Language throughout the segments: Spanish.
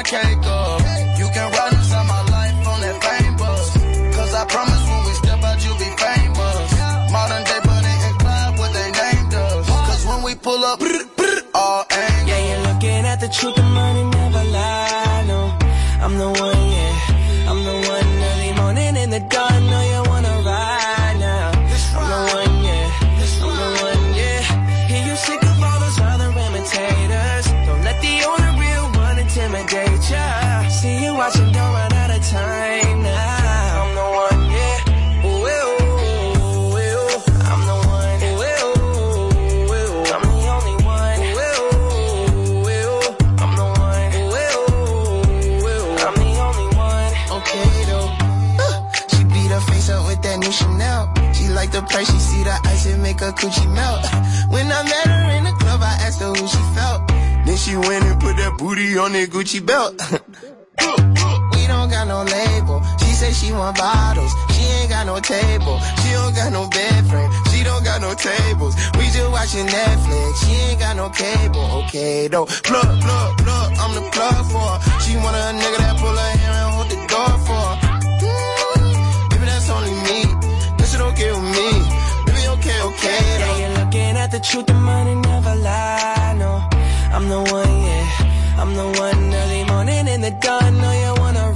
I can't go. You can ride inside my life on that fame bus. Cause I promise when we step out, you'll be famous. Modern day Bunny and Clyde, what they named us. Cause when we pull up, all angles. Yeah, you're looking at the truth on the Gucci belt. we don't got no label. She say she want bottles. She ain't got no table. She don't got no bed frame. She don't got no tables. We just watching Netflix. She ain't got no cable. Okay, though. Plug, plug, plug. I'm the plug for her. She want a nigga that pull her hair and hold the door for her. Mm, Maybe that's only me. This shit okay with me. Baby, okay, okay, though. Yeah, you're looking at the truth. The money never lie. No, I'm the one, yeah. I'm the one early morning in the dawn. Know you wanna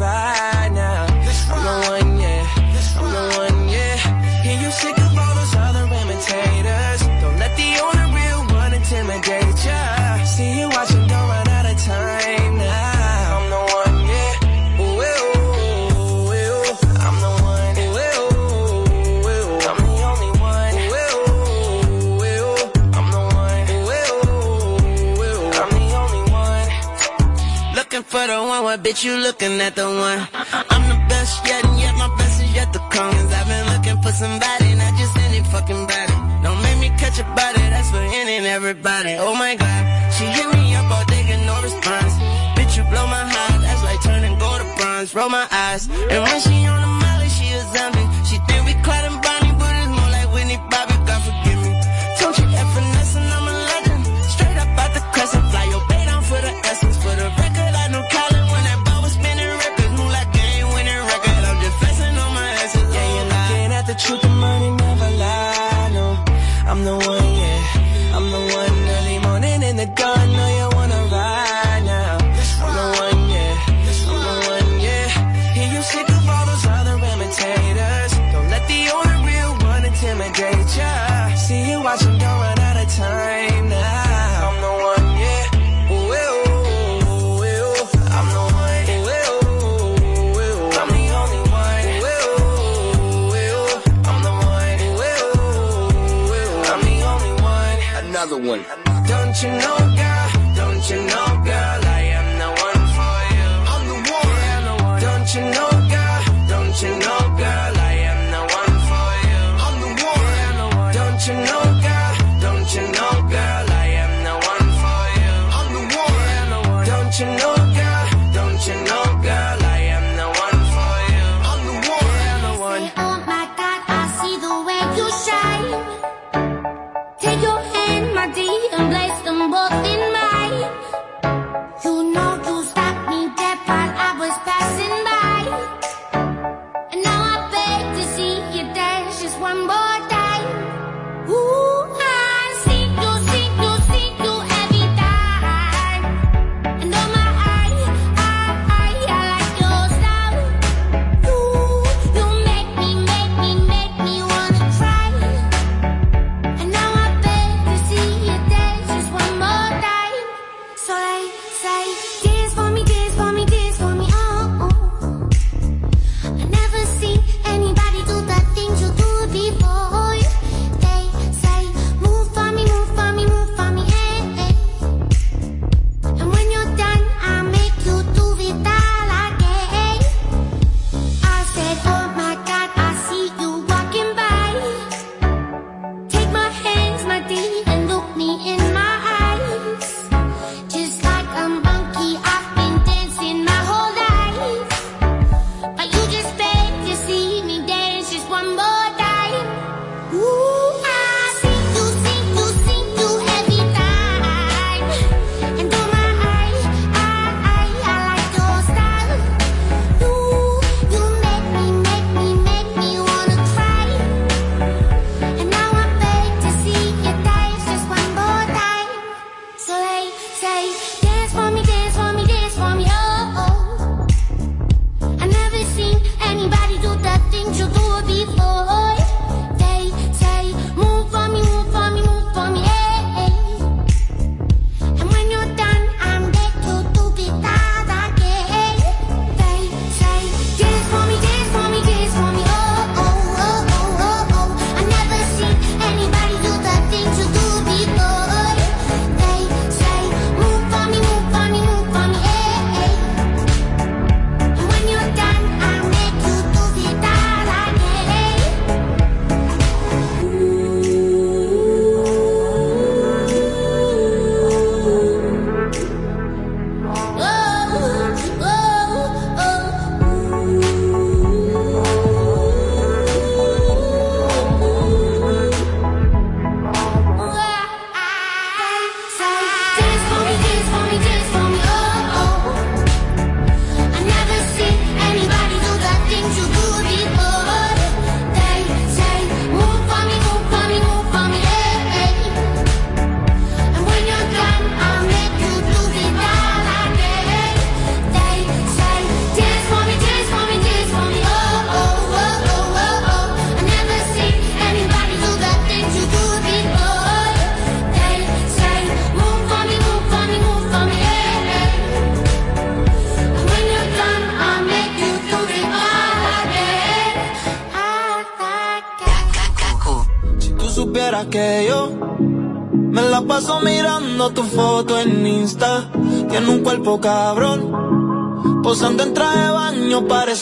what, bitch, you looking at the one. I'm the best yet, and yet my best is yet to come. Cause I've been looking for somebody, not just any fucking body. Don't make me catch a body, that's for any and everybody. Oh my god, she hit me up all day, get no response. Bitch, you blow my heart, that's like turning gold to bronze. Roll my eyes, and when she on the mind, the one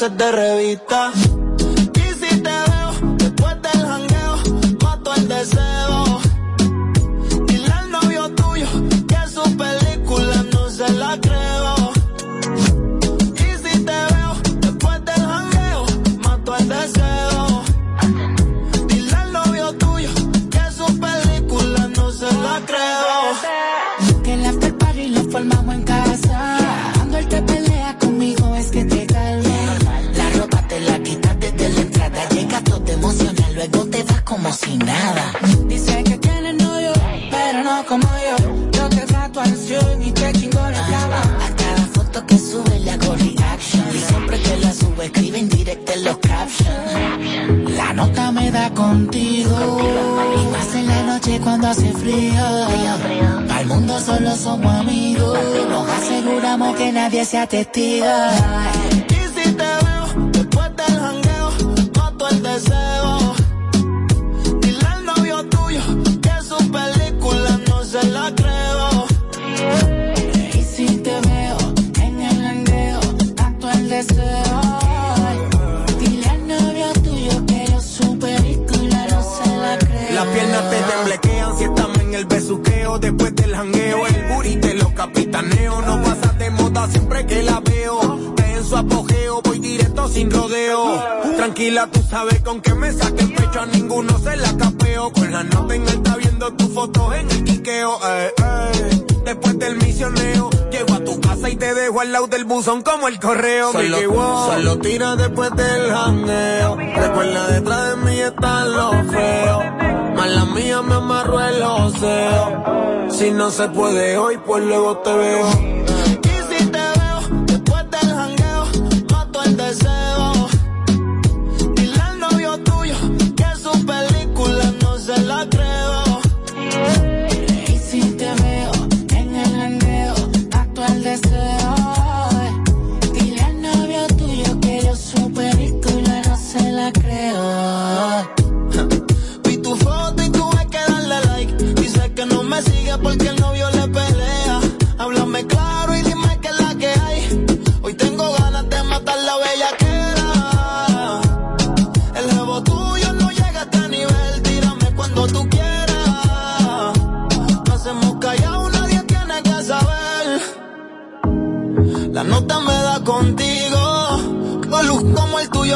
cosas de revista. Siempre que la veo. En su apogeo voy directo sin rodeo. Tranquila, tú sabes con que me saque el pecho a ninguno se la capeo. Con la nota en alta viendo tus fotos en el quiqueo. Eh, eh. Después del misioneo, llego a tu casa y te dejo al lado del buzón como el correo. Solo, solo tira después del janeo. Recuerda detrás de mí están los feos. Mala mía me amarro el oseo. Si no se puede hoy, pues luego te veo.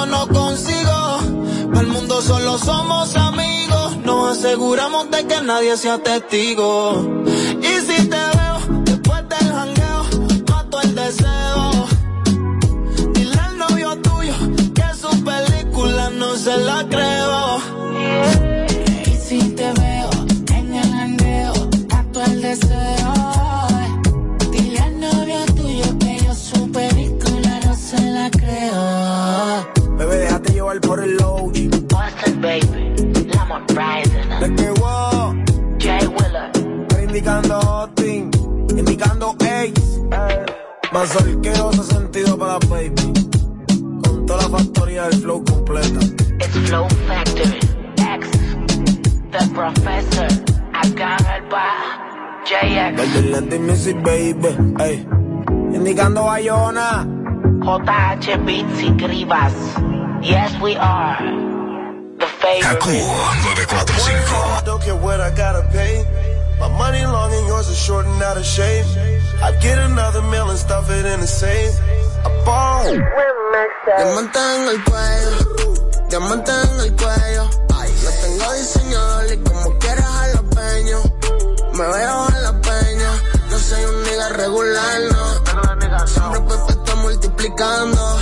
No consigo. El mundo solo somos amigos. Nos aseguramos de que nadie sea testigo. Y si te veo después del jangueo, mato el deseo. Dile al novio tuyo que su película no se la creo. JH Beats y Grivas. Yes, we are. The Kaku favorite. 945. Don't care what I gotta pay. My money long and yours is short and out of shape. I get another meal and stuff it in the safe. I ball. Diamante en el cuello, diamante en el cuello. Ay, lo tengo diseñador y como quieras jalapeño. Me veo en la peña, no soy un nigga regular, no. Siempre multiplicando.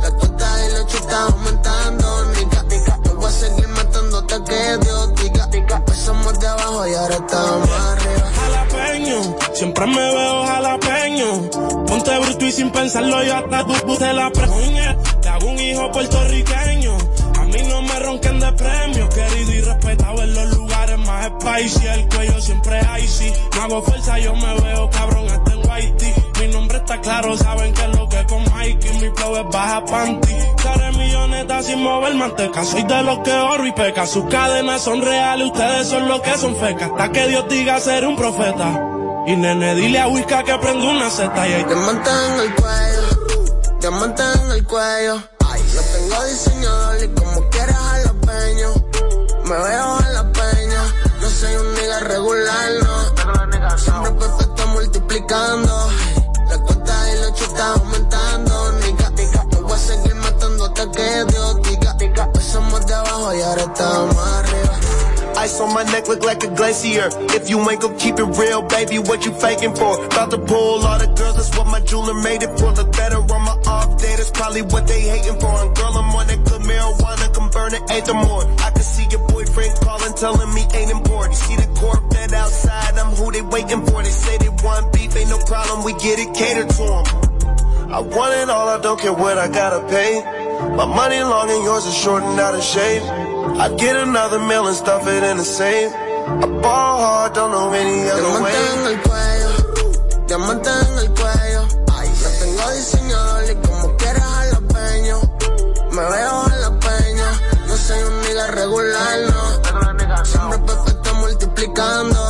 La cuota y la chuta aumentando, nigga. Yo voy a seguir matándote que Dios diga. Empezamos de abajo y ahora estamos arriba. jalapeño, siempre me veo jalapeño. Ponte bruto y sin pensarlo yo hasta tú puse la preña. Te hago un hijo puertorriqueño. A mí no me ronquen de premios, querido y respetado en los lugares más spicy. El cuello siempre icy. No hago fuerza, yo me veo cabrón hasta en Whitey. Mi nombre está claro, saben que es lo que con Mikey. Mi flow es baja panty. Cara milloneta sin mover manteca. Soy de los que oro y peca. Sus cadenas son reales, ustedes son los que son fecas. Hasta que Dios diga ser un profeta. Y nene, dile a Whisca que prende una seta y ahí te en el cuello, diamante en el cuello. Ay, lo tengo diseñador y como quieras jalapeño. Me veo en la peña, no soy un nigga regular, no. Siempre my neck look like a glacier. If you ain't gon' keep it real, baby, what you faking for? About to pull all the girls, that's what my jeweler made it for. Look better on my off day, that's probably what they hating for. And girl, I'm on that good marijuana, come burn it, ain't the more. I can see your boyfriend calling, telling me ain't important. See the that outside, I'm who they waiting for. They say they want beef, ain't no problem, we get it catered to 'em. I want it all, I don't care what I gotta pay. My money long and yours is short and out of shape. I get another meal and stuff it in the safe. I ball hard, don't know any other Diamante en way. el cuello, diamante en el cuello. Lo tengo diseñador y como quieras jalapeño. Me veo en la peña, no soy un nigga regular, no. Siempre Pepe está multiplicando.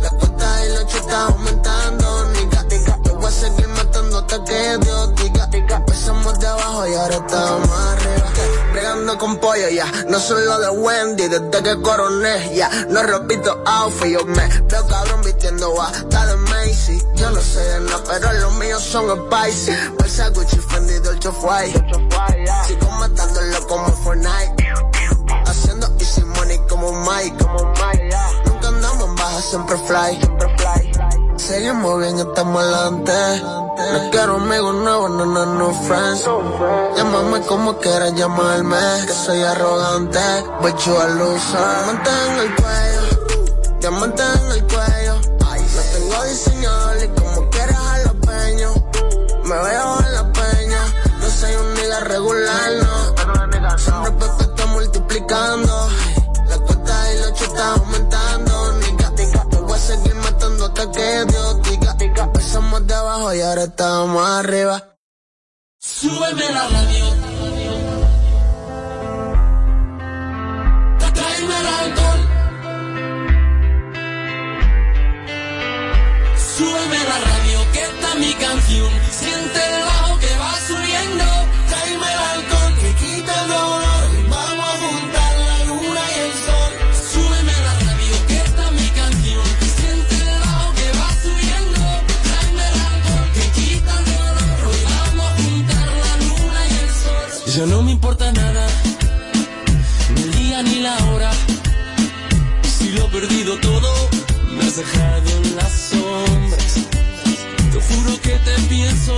La cuota y la chuta aumentando, voy a seguir matando hasta que Dios diga. Empezamos de abajo y ahora estamos arriba. Bregando con pollo, ya. No soy lo de Wendy, desde que coroné, ya. No repito outfit, yo me veo cabrón vistiendo hasta de Macy. Yo no sé de nada, pero los míos son spicy. Versa Gucci, Fendi, Dolce Fly. Sigo matándolo como Fortnite. Haciendo easy money como Mike. Nunca andamos en baja, siempre fly. Seguimos bien, estamos adelante. No quiero amigos nuevos, no, no, no friends. Llámame como quieras llamarme, que soy arrogante. But you a loser. Diamante en el cuello, diamante en el cuello. Lo tengo diseñador y como quieras jalapeño. Me veo en la peña, no soy un nigga regular, no. Siempre Pepe está multiplicando. La cuota y la chuta aumentando, hasta que Dios diga. Empezamos de abajo y ahora estamos arriba. Súbeme la radio. Tráeme el alcohol. Súbeme la radio, que está mi canción. Dejado en las sombras. Te juro que te pienso,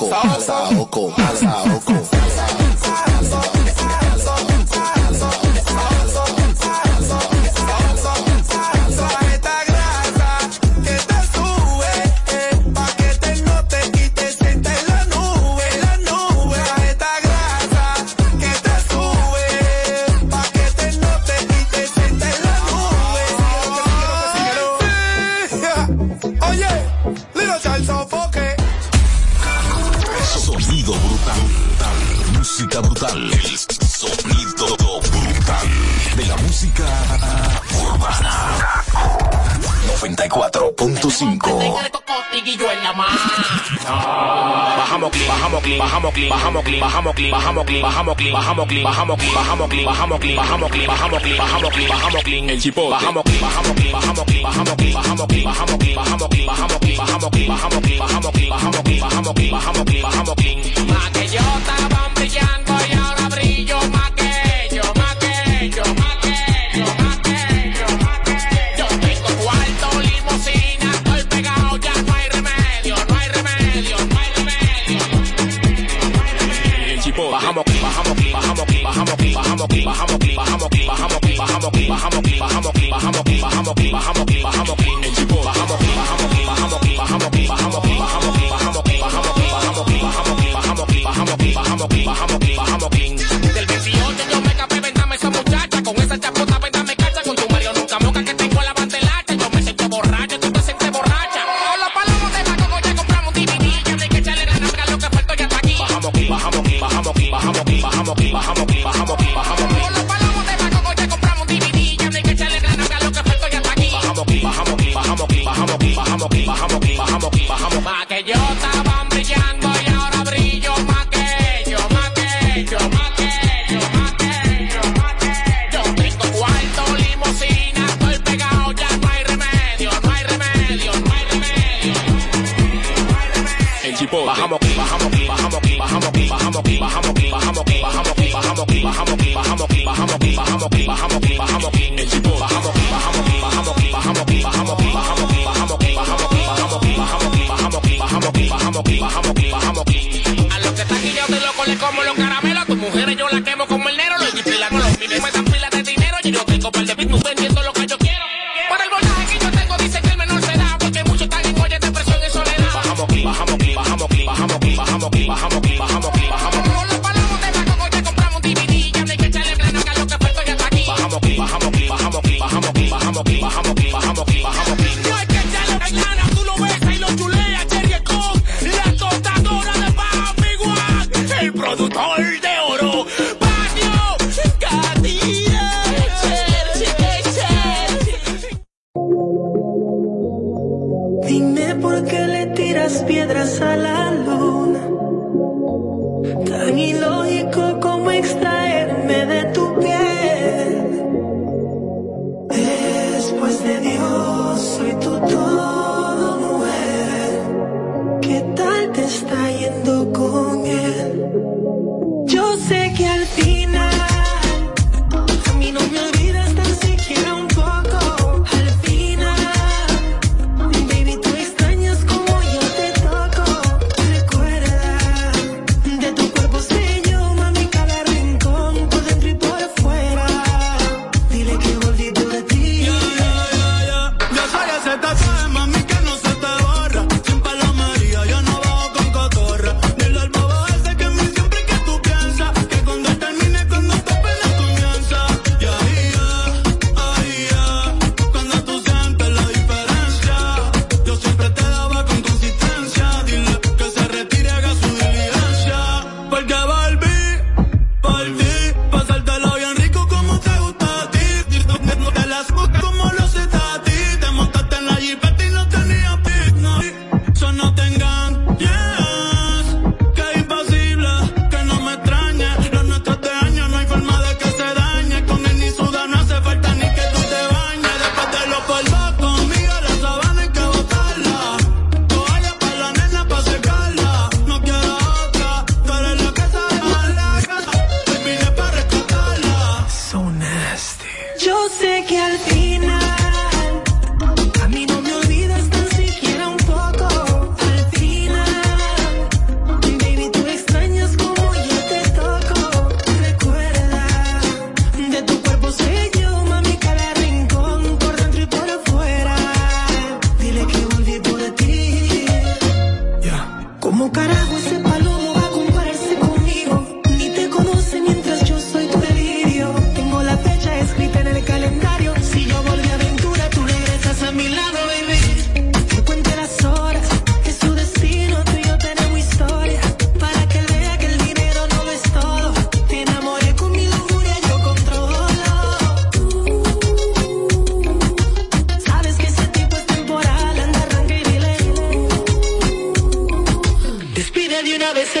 Saoko, Saoko, Saoko. bajamos clean, bajamos clean, bajamos clean, bajamos clean, bajamos clean, bajamos clean, bajamos clean, bajamos clean, bajamos clean, bajamos clean, el chipote, bajamos clean, bajamos clean, bajamos clean, bajamos clean, bajamos clean, bajamos clean, bajamos clean, bajamos clean, bajamos clean, bajamos clean, bajamos clean, bajamos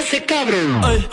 de una vez a ese cabrón. Ay,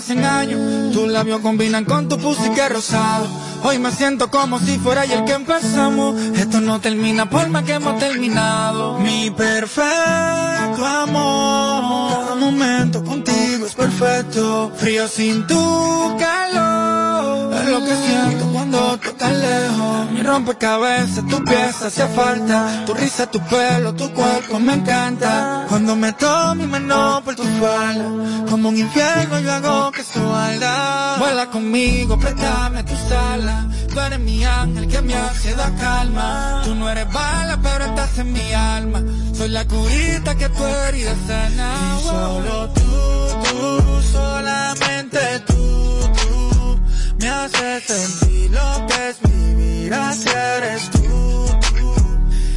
100 años. Tus labios combinan con tu pussy que rosado. Hoy me siento como si fuera ayer que empezamos. Esto no termina por más que hemos terminado. Mi perfecto amor. Cada momento contigo es perfecto. Frío sin tu calor. Lo que siento cuando tú estás lejos. Mi rompecabezas, tu pieza hacía falta. Tu risa, tu pelo, tu cuerpo me encanta. Cuando me tomo y me por tu falda. Como un infierno yo hago que su alda. Vuela conmigo, préstame tu sala. Tú eres mi ángel que mi ansiedad calma. Tú no eres bala, pero estás en mi alma. Soy la curita que tu herida sana. Y solo tú, tú, solamente tú. Me haces sentir lo que es vivir así eres tú, tú.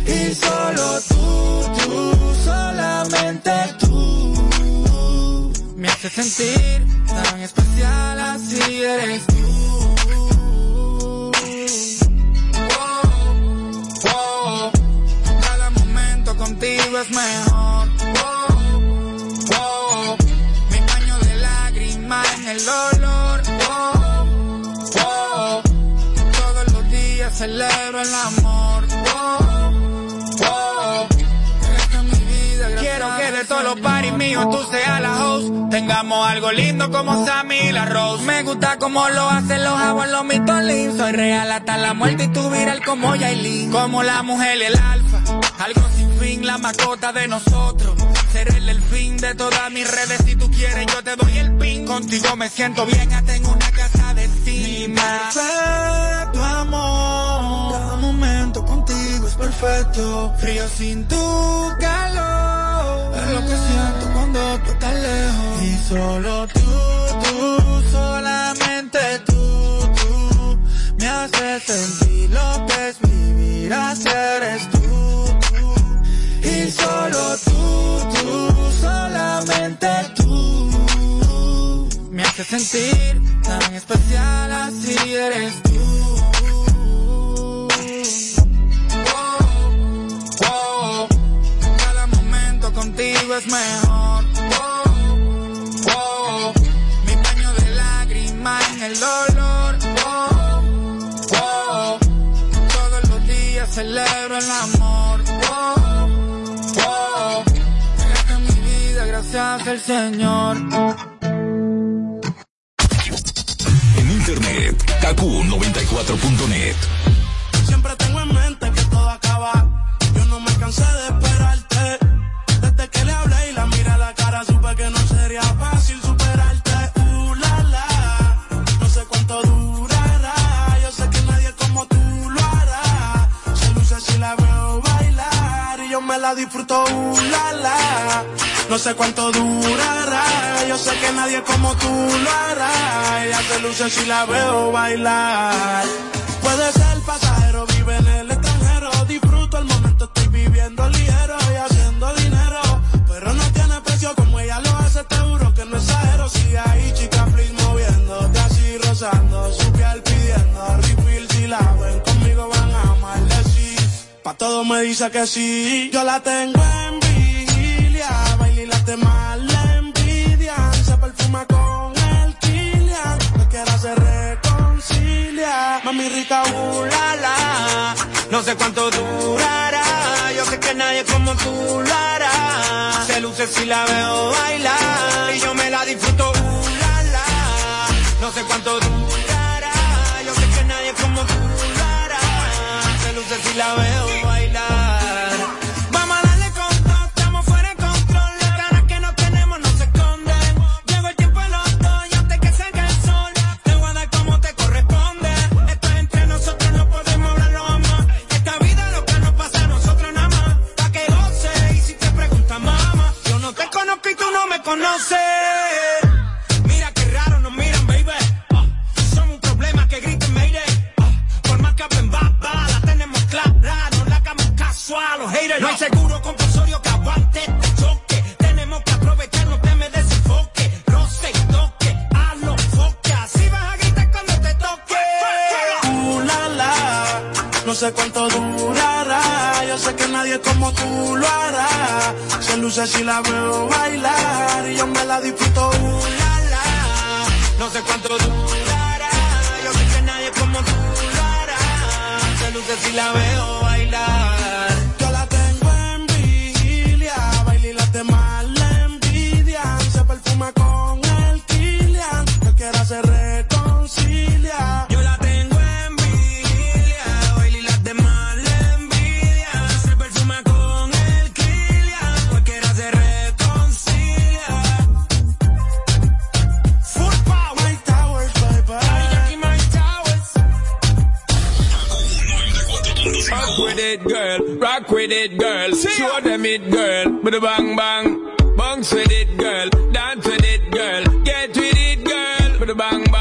Y solo tú, tú, solamente tú. Me haces sentir tan especial así eres tú. Wow, wow. Cada momento contigo es mejor. Mi baño de lágrimas en el olor. Celebro el amor. Mi vida, Quiero que de todos los paris míos tú seas la host. Tengamos algo lindo como Sammy y la Rose. Me gusta como lo hacen los abuelos, los mitolín. Soy real hasta la muerte y tú viral como Yailin. Como la mujer y el alfa. Algo sin fin, la mascota de nosotros. Seré el delfín de todas mis redes. Si tú quieres, yo te doy el pin. Contigo me siento bien, hasta en una casa de cine. Perfecto. Frío sin tu calor. Es lo que siento cuando tú estás lejos. Y solo tú, tú, solamente tú, tú. Me haces sentir lo que es vivir así eres tú, tú. Y solo tú, tú, solamente tú. Me haces sentir tan especial así eres tú. Contigo es mejor. Wow, wow. Mi baño de lágrimas en el dolor. Wow, wow. Todos los días celebro el amor. Wow, wow. Esta es mi vida, gracias al Señor. En internet, Kaku94.net. Siempre tengo en mente que todo acaba. Yo no me cansé de esperarte. Que le hablé y la miré a la cara, supe que no sería fácil superarte. Uh, la, la. No sé cuánto durará. Yo sé que nadie como tú lo hará. Se luce si la veo bailar y yo me la disfruto. Uh, la, la. No sé cuánto durará. Yo sé que nadie como tú lo hará. Ella se luce si la veo bailar. Puede ser pasajero, vive en el extranjero. Disfruto el momento, estoy viviendo ligero y haciendo todo me dice que sí. Yo la tengo en vigilia, baila y late mal, la envidia. Se perfuma con el Kilian, lo que se reconcilia. Mami rica, uh, no sé cuánto durará. Yo sé que nadie como tú lo hará. Se luce si la veo bailar y yo me la disfruto, uh, no sé cuánto durará. Yo sé que nadie como tú si la veo tú lo harás. Se luce si la veo bailar y yo me la disfruto. Uh, la, la. No sé cuánto durará, yo sé que nadie como tú lo hará. Se luce si la veo bailar. with a bang bang. Bounce with it, girl. Dance with it, girl. Get with it, girl. With a bang bang.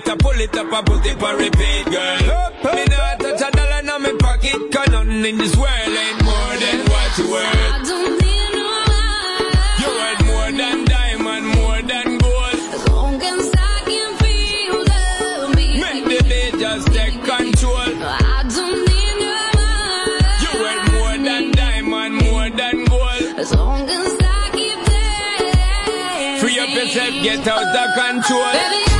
it up, pull it up, I put it for repeat, girl. Up, up, me never touch a dollar in my pocket, cause nothing in this world ain't more than what you worth. I don't need no money. You worth more than diamond, more than gold. As long as I can feel the beat. Make the beat just take control. I don't need no money. You worth more than diamond, more than gold. As long as I keep dancing. Free up yourself, get out oh, of control. Baby,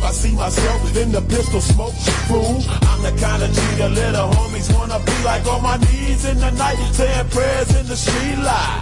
I see myself in the pistol smoke. Fool, I'm the kind of G the little homies wanna be like on my knees in the night, saying prayers in the street light.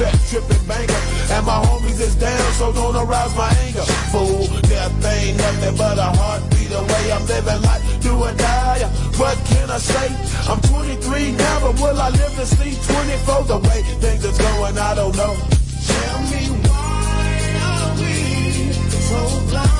set tripping banker. And my homies is down, so don't arouse my anger. Fool, death ain't nothing but a heartbeat away. I'm living life, do or die. What can I say? I'm 23 now, but will I live to see 24? The way things are going, I don't know. Tell me why are we so blind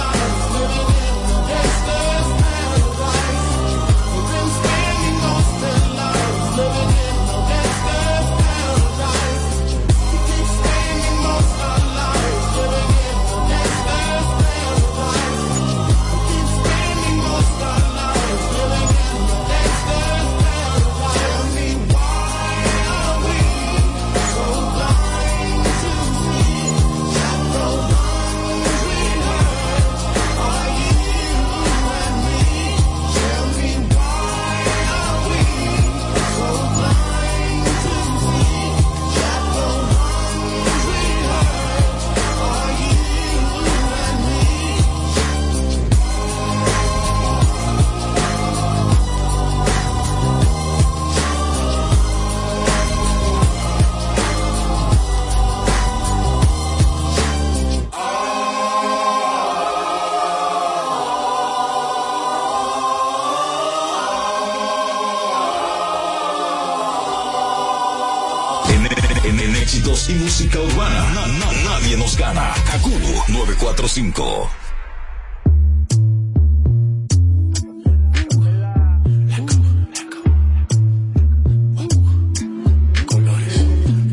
Música urbana, na- na- nadie nos gana. Kaku 945.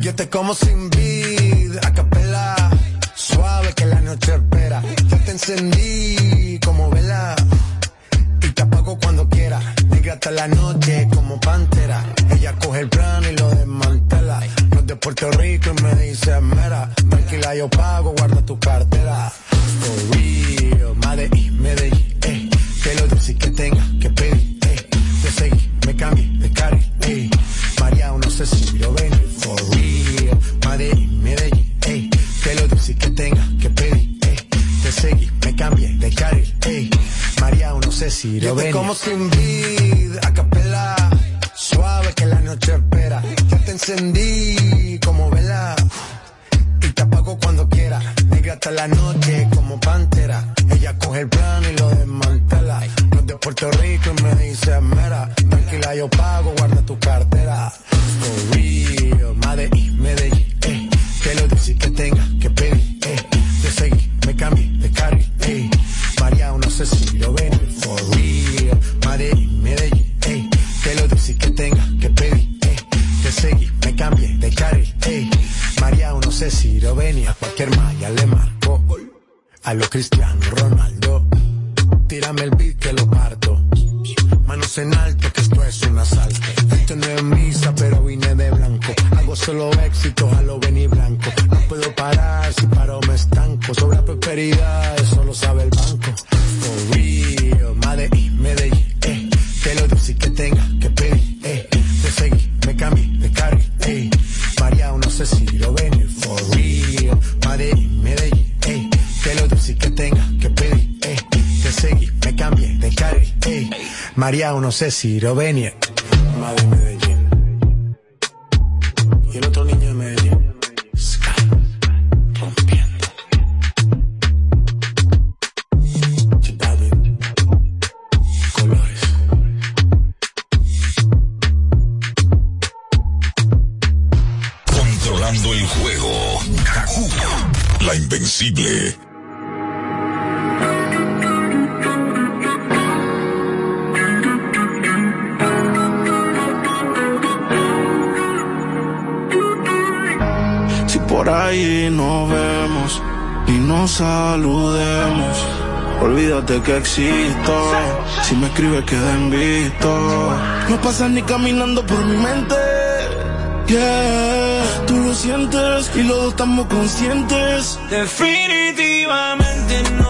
Yo te como sin lo ven. For real, Medellín, Medellín, eh. Que lo dulce que tenga que pedir, eh. Te seguí, me cambié de carril, eh. María, no sé si lo ven. como sin vid, a capela, suave que la noche espera. Ya te encendí como vela y te apago cuando quiera. Negra hasta la noche no sé si Rovenia por ahí nos vemos y nos saludemos. Olvídate que existo, si me escribes queden visto. No pasas ni caminando por mi mente, yeah. Tú lo sientes y los dos estamos conscientes. Definitivamente no.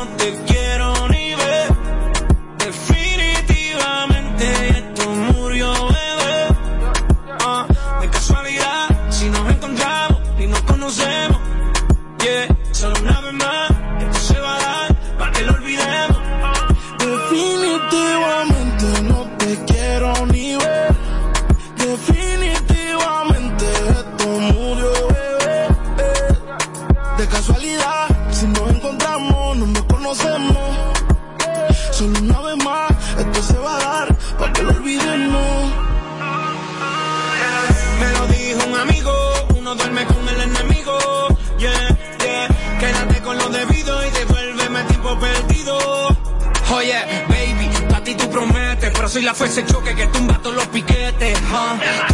la fue ese choque que tumba todos los piquetes.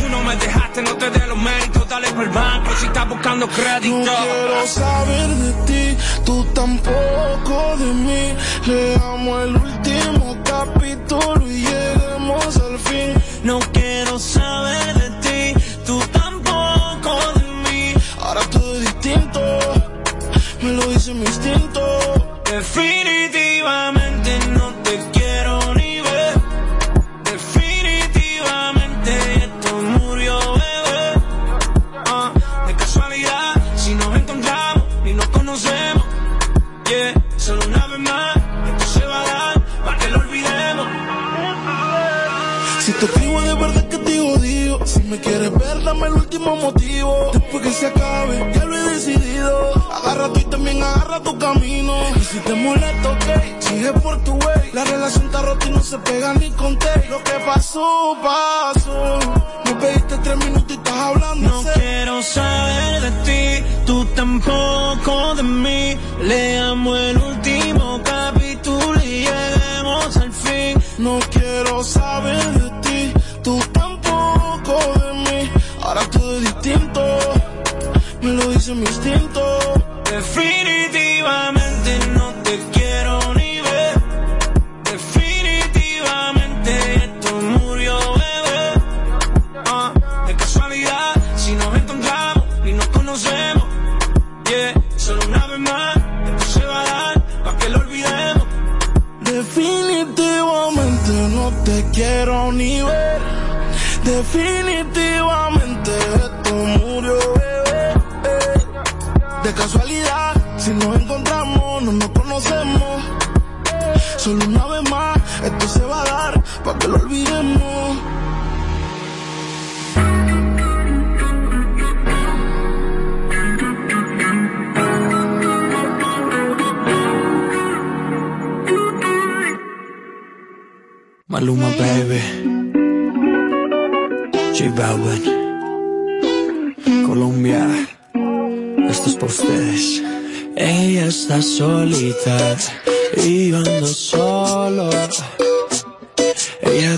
Tú no me dejaste, no te dé los méritos. Dale por el banco si estás buscando crédito. No quiero saber de ti, tú tampoco de mí. Le amo el último capítulo y lleguemos al fin. No quiero haga tu camino. Y si te ok, sigue por tu way. La relación está rota y no se pega ni con te. Lo que pasó, pasó. Me pediste tres minutos y estás hablando. No sé. quiero saber de ti, tú tampoco de mí. Leamos el último capítulo y lleguemos al fin. No quiero saber de ti, tú tampoco de mí. Ahora todo es distinto, me lo dice mi instinto. infinity pa' que lo olvidemos. Maluma, baby. J Balvin. Colombia. Esto es por ustedes. Ella está solita y yo ando solo.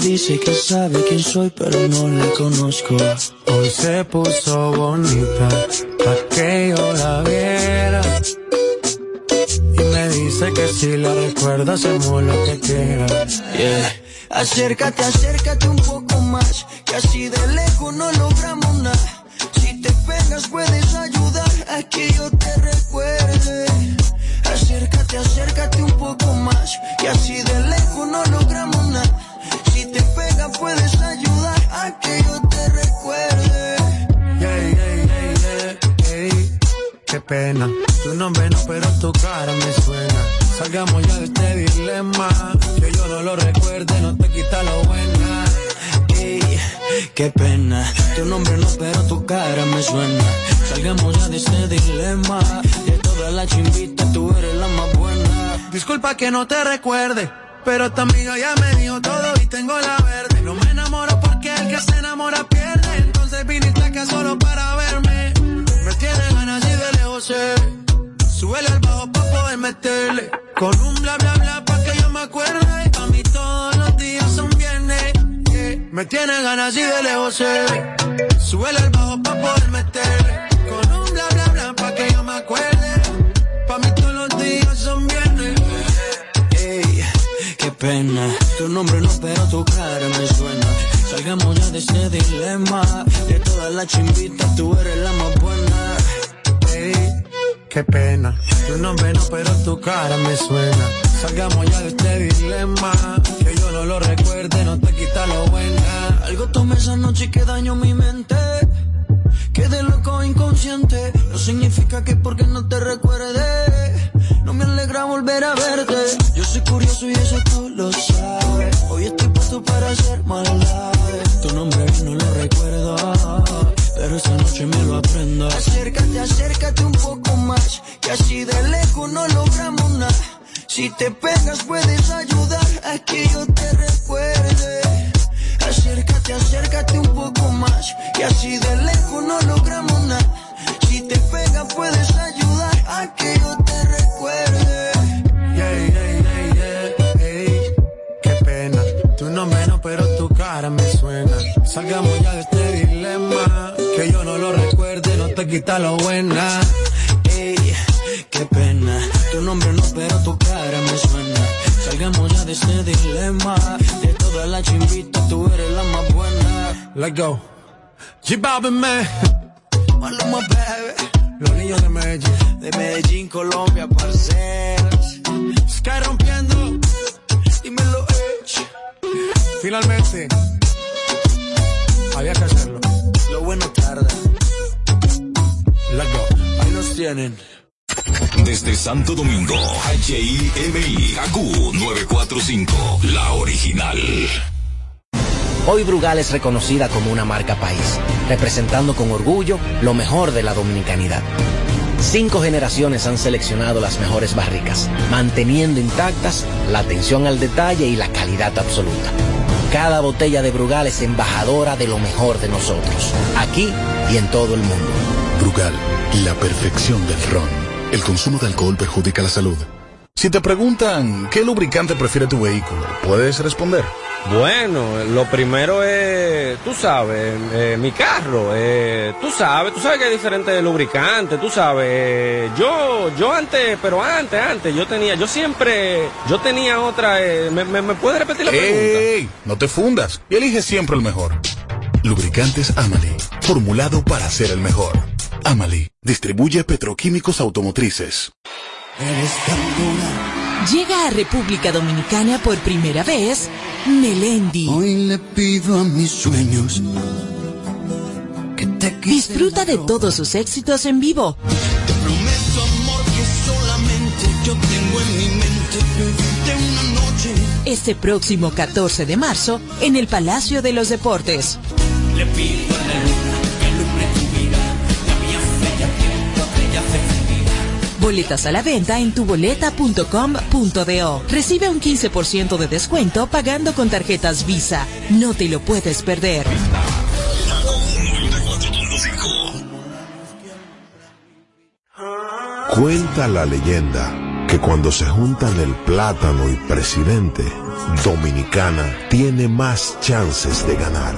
Dice que sabe quién soy, pero no la conozco. Hoy se puso bonita, pa' que yo la viera. Y me dice que si la recuerda, hacemos lo que quiera. Acércate, acércate un poco más, que así de lejos no logramos nada. Si te pegas, puedes ayudar a que yo te recuerde. Acércate, acércate un poco más, que así de lejos no logramos nada. Te pegas puedes ayudar a que yo te recuerde. Yeah, yeah, yeah. Qué pena, tu nombre no, pero tu cara me suena. Salgamos ya de este dilema, que yo no lo recuerde, no te quita lo buena. Ey, qué pena, tu nombre no, pero tu cara me suena. Salgamos ya de este dilema, de todas las chimbitas tú eres la más buena. Disculpa que no te recuerde, pero tu amiga ya me dijo todo y tengo la verde. No me enamoro porque el que se enamora pierde. Entonces viniste acá solo para verme. Me tiene ganas y de lejos sé. Súbele al bajo pa' poder meterle. Con un bla bla bla pa' que yo me acuerde. Pa' mí todos los días son viernes. yeah. Me tiene ganas y de lejos sé. Súbele al bajo pa' poder meterle. Con un bla bla bla pa' que yo me acuerde. Pena, tu nombre no, pero tu cara me suena. Salgamos ya de este dilema, de todas las chimbitas tú eres la más buena. Ey, qué pena, tu nombre no, pero tu cara me suena. Salgamos ya de este dilema, que yo no lo recuerde, no te quita lo buena. Algo tomé esa noche que dañó mi mente. Quedé loco inconsciente. No significa que porque no te recuerde. No me alegra volver a verte. Yo soy curioso y eso tú lo sabes. Hoy estoy puesto para hacer maldades. Tu nombre no lo recuerdo. Pero esa noche me lo aprendo. Acércate, acércate un poco más. Que así de lejos no logramos nada. Si te pegas puedes ayudar a que yo te recuerde. Acércate, acércate un poco más. Y así de lejos no logramos nada. Si te pegas puedes ayudar a que yo te quita lo buena. Ey, qué pena, tu nombre no, pero tu cara me suena. Salgamos ya de este dilema, de todas las chimbitas tú eres la más buena. Let's go. G man. Maluma, baby. Los niños de Medellín. De Medellín, Colombia, parceros. Sky rompiendo. Dímelo, Edge. Finalmente. Había que hacerlo. Lo bueno tarda. Go. Ahí los tienen. Desde Santo Domingo, HIMI, KQ 945, la original. Hoy Brugal es reconocida como una marca país, representando con orgullo lo mejor de la dominicanidad. Cinco generaciones han seleccionado las mejores barricas, manteniendo intactas la atención al detalle y la calidad absoluta. Cada botella de Brugal es embajadora de lo mejor de nosotros, aquí y en todo el mundo. Brugal, la perfección del ron. El consumo de alcohol perjudica la salud. Si te preguntan qué lubricante prefiere tu vehículo, ¿puedes responder? Bueno, lo primero es, tú sabes, eh, mi carro, eh, tú sabes, tú sabes que hay diferentes lubricantes, tú sabes, eh, yo, yo antes, pero antes, antes, yo tenía, yo siempre, yo tenía otra, ¿me, me, me puede repetir la pregunta? ¡Ey! No te fundas y elige siempre el mejor. Lubricantes Amali, formulado para ser el mejor. Amali, distribuye petroquímicos automotrices. Llega a República Dominicana por primera vez Melendi. Hoy le pido a mis sueños Disfruta de todos sus éxitos en vivo. prometo amor que solamente yo tengo en mi mente de una noche. Este próximo 14 de marzo en el Palacio de los Deportes. Le pido Boletas a la venta en tuboleta.com.do. Recibe un 15% de descuento pagando con tarjetas Visa. No te lo puedes perder. Cuenta la leyenda que cuando se juntan el plátano y presidente, Dominicana tiene más chances de ganar.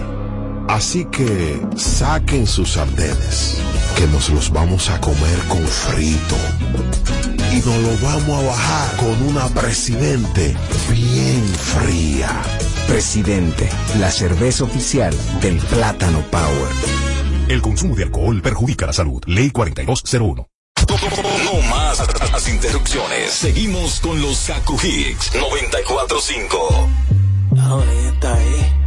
Así que saquen sus sartenes, que nos los vamos a comer con frito. Y nos lo vamos a bajar con una presidente bien fría. Presidente, la cerveza oficial del Plátano Power. El consumo de alcohol perjudica la salud. Ley 4201. No más las interrupciones. Seguimos con los Kaku Hicks 945. Ahora ella está ahí.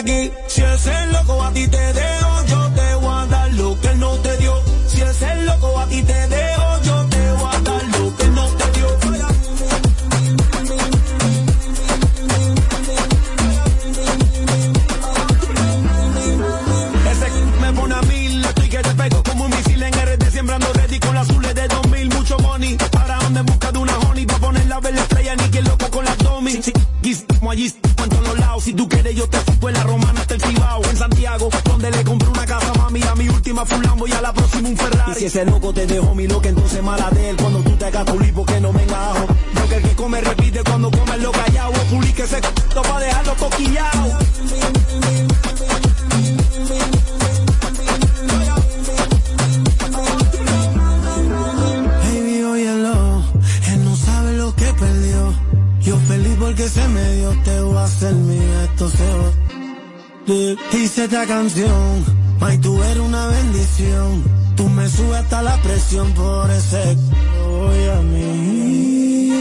Si ese loco a ti te dejo, yo te voy a dar lo que él no te dio. Si ese loco a ti te dejo, yo te voy a dar lo que él no te dio. A Ese me pone a mil, estoy que te pego como un misil en RD, siembrando ready con azules de 2000, mucho money. Ahora ando en busca de una honey, pa' poner la estrella, ni que loco con las domi. Sí, sí, como allí, los lados, si tú quieres yo te a mi última full Lambo y a la próxima un Ferrari. Y si ese loco te dejó mi loca, entonces mala de él, cuando tú te hagas tu lipo, que no venga ajo. Porque el que come repite cuando come lo callado, o puli que se c*** pa' dejarlo coquillao. Baby, óyelo, él no sabe lo que perdió. Yo feliz porque se me dio, te voy a hacer mío, esto se va. Te Hice esta canción, May, tú eres una bendición. Tú me subes hasta la presión por ese voy a mí.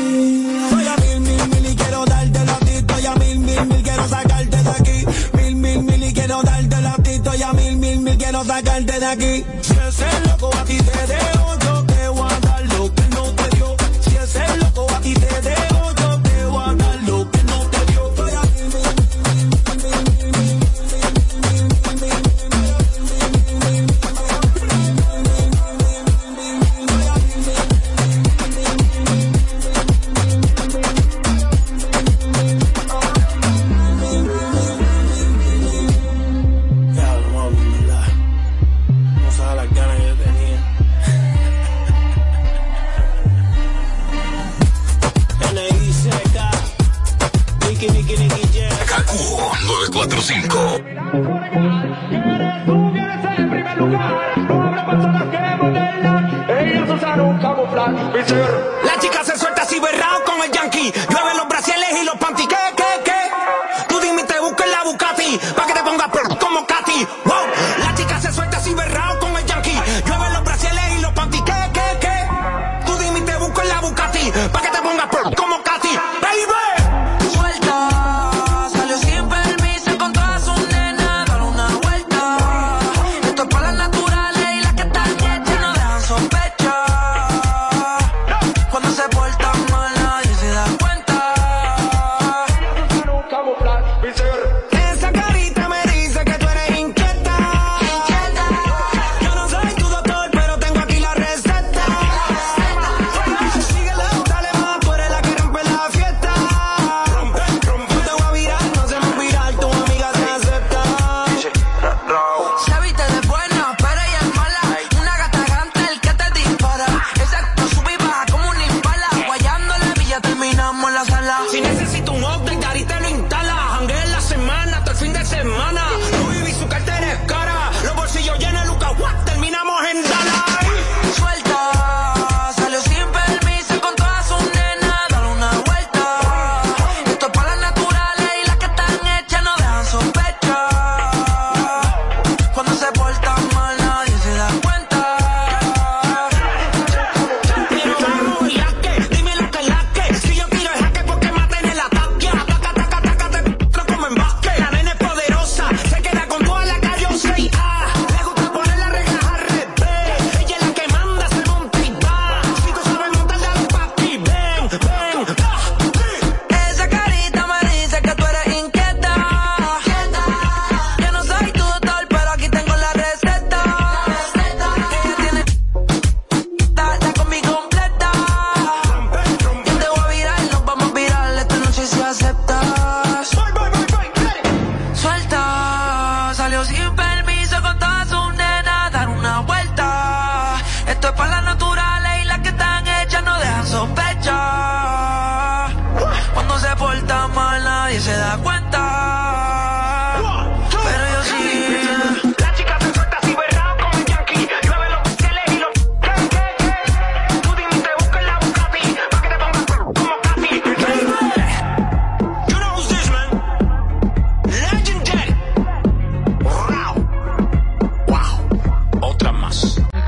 Soy a mil, mil, mil y quiero darte la ti. Estoy a mil, mil, mil, quiero sacarte de aquí. Mil, mil, mil y quiero darte la ti. Estoy a mil, mil, mil, quiero sacarte de aquí.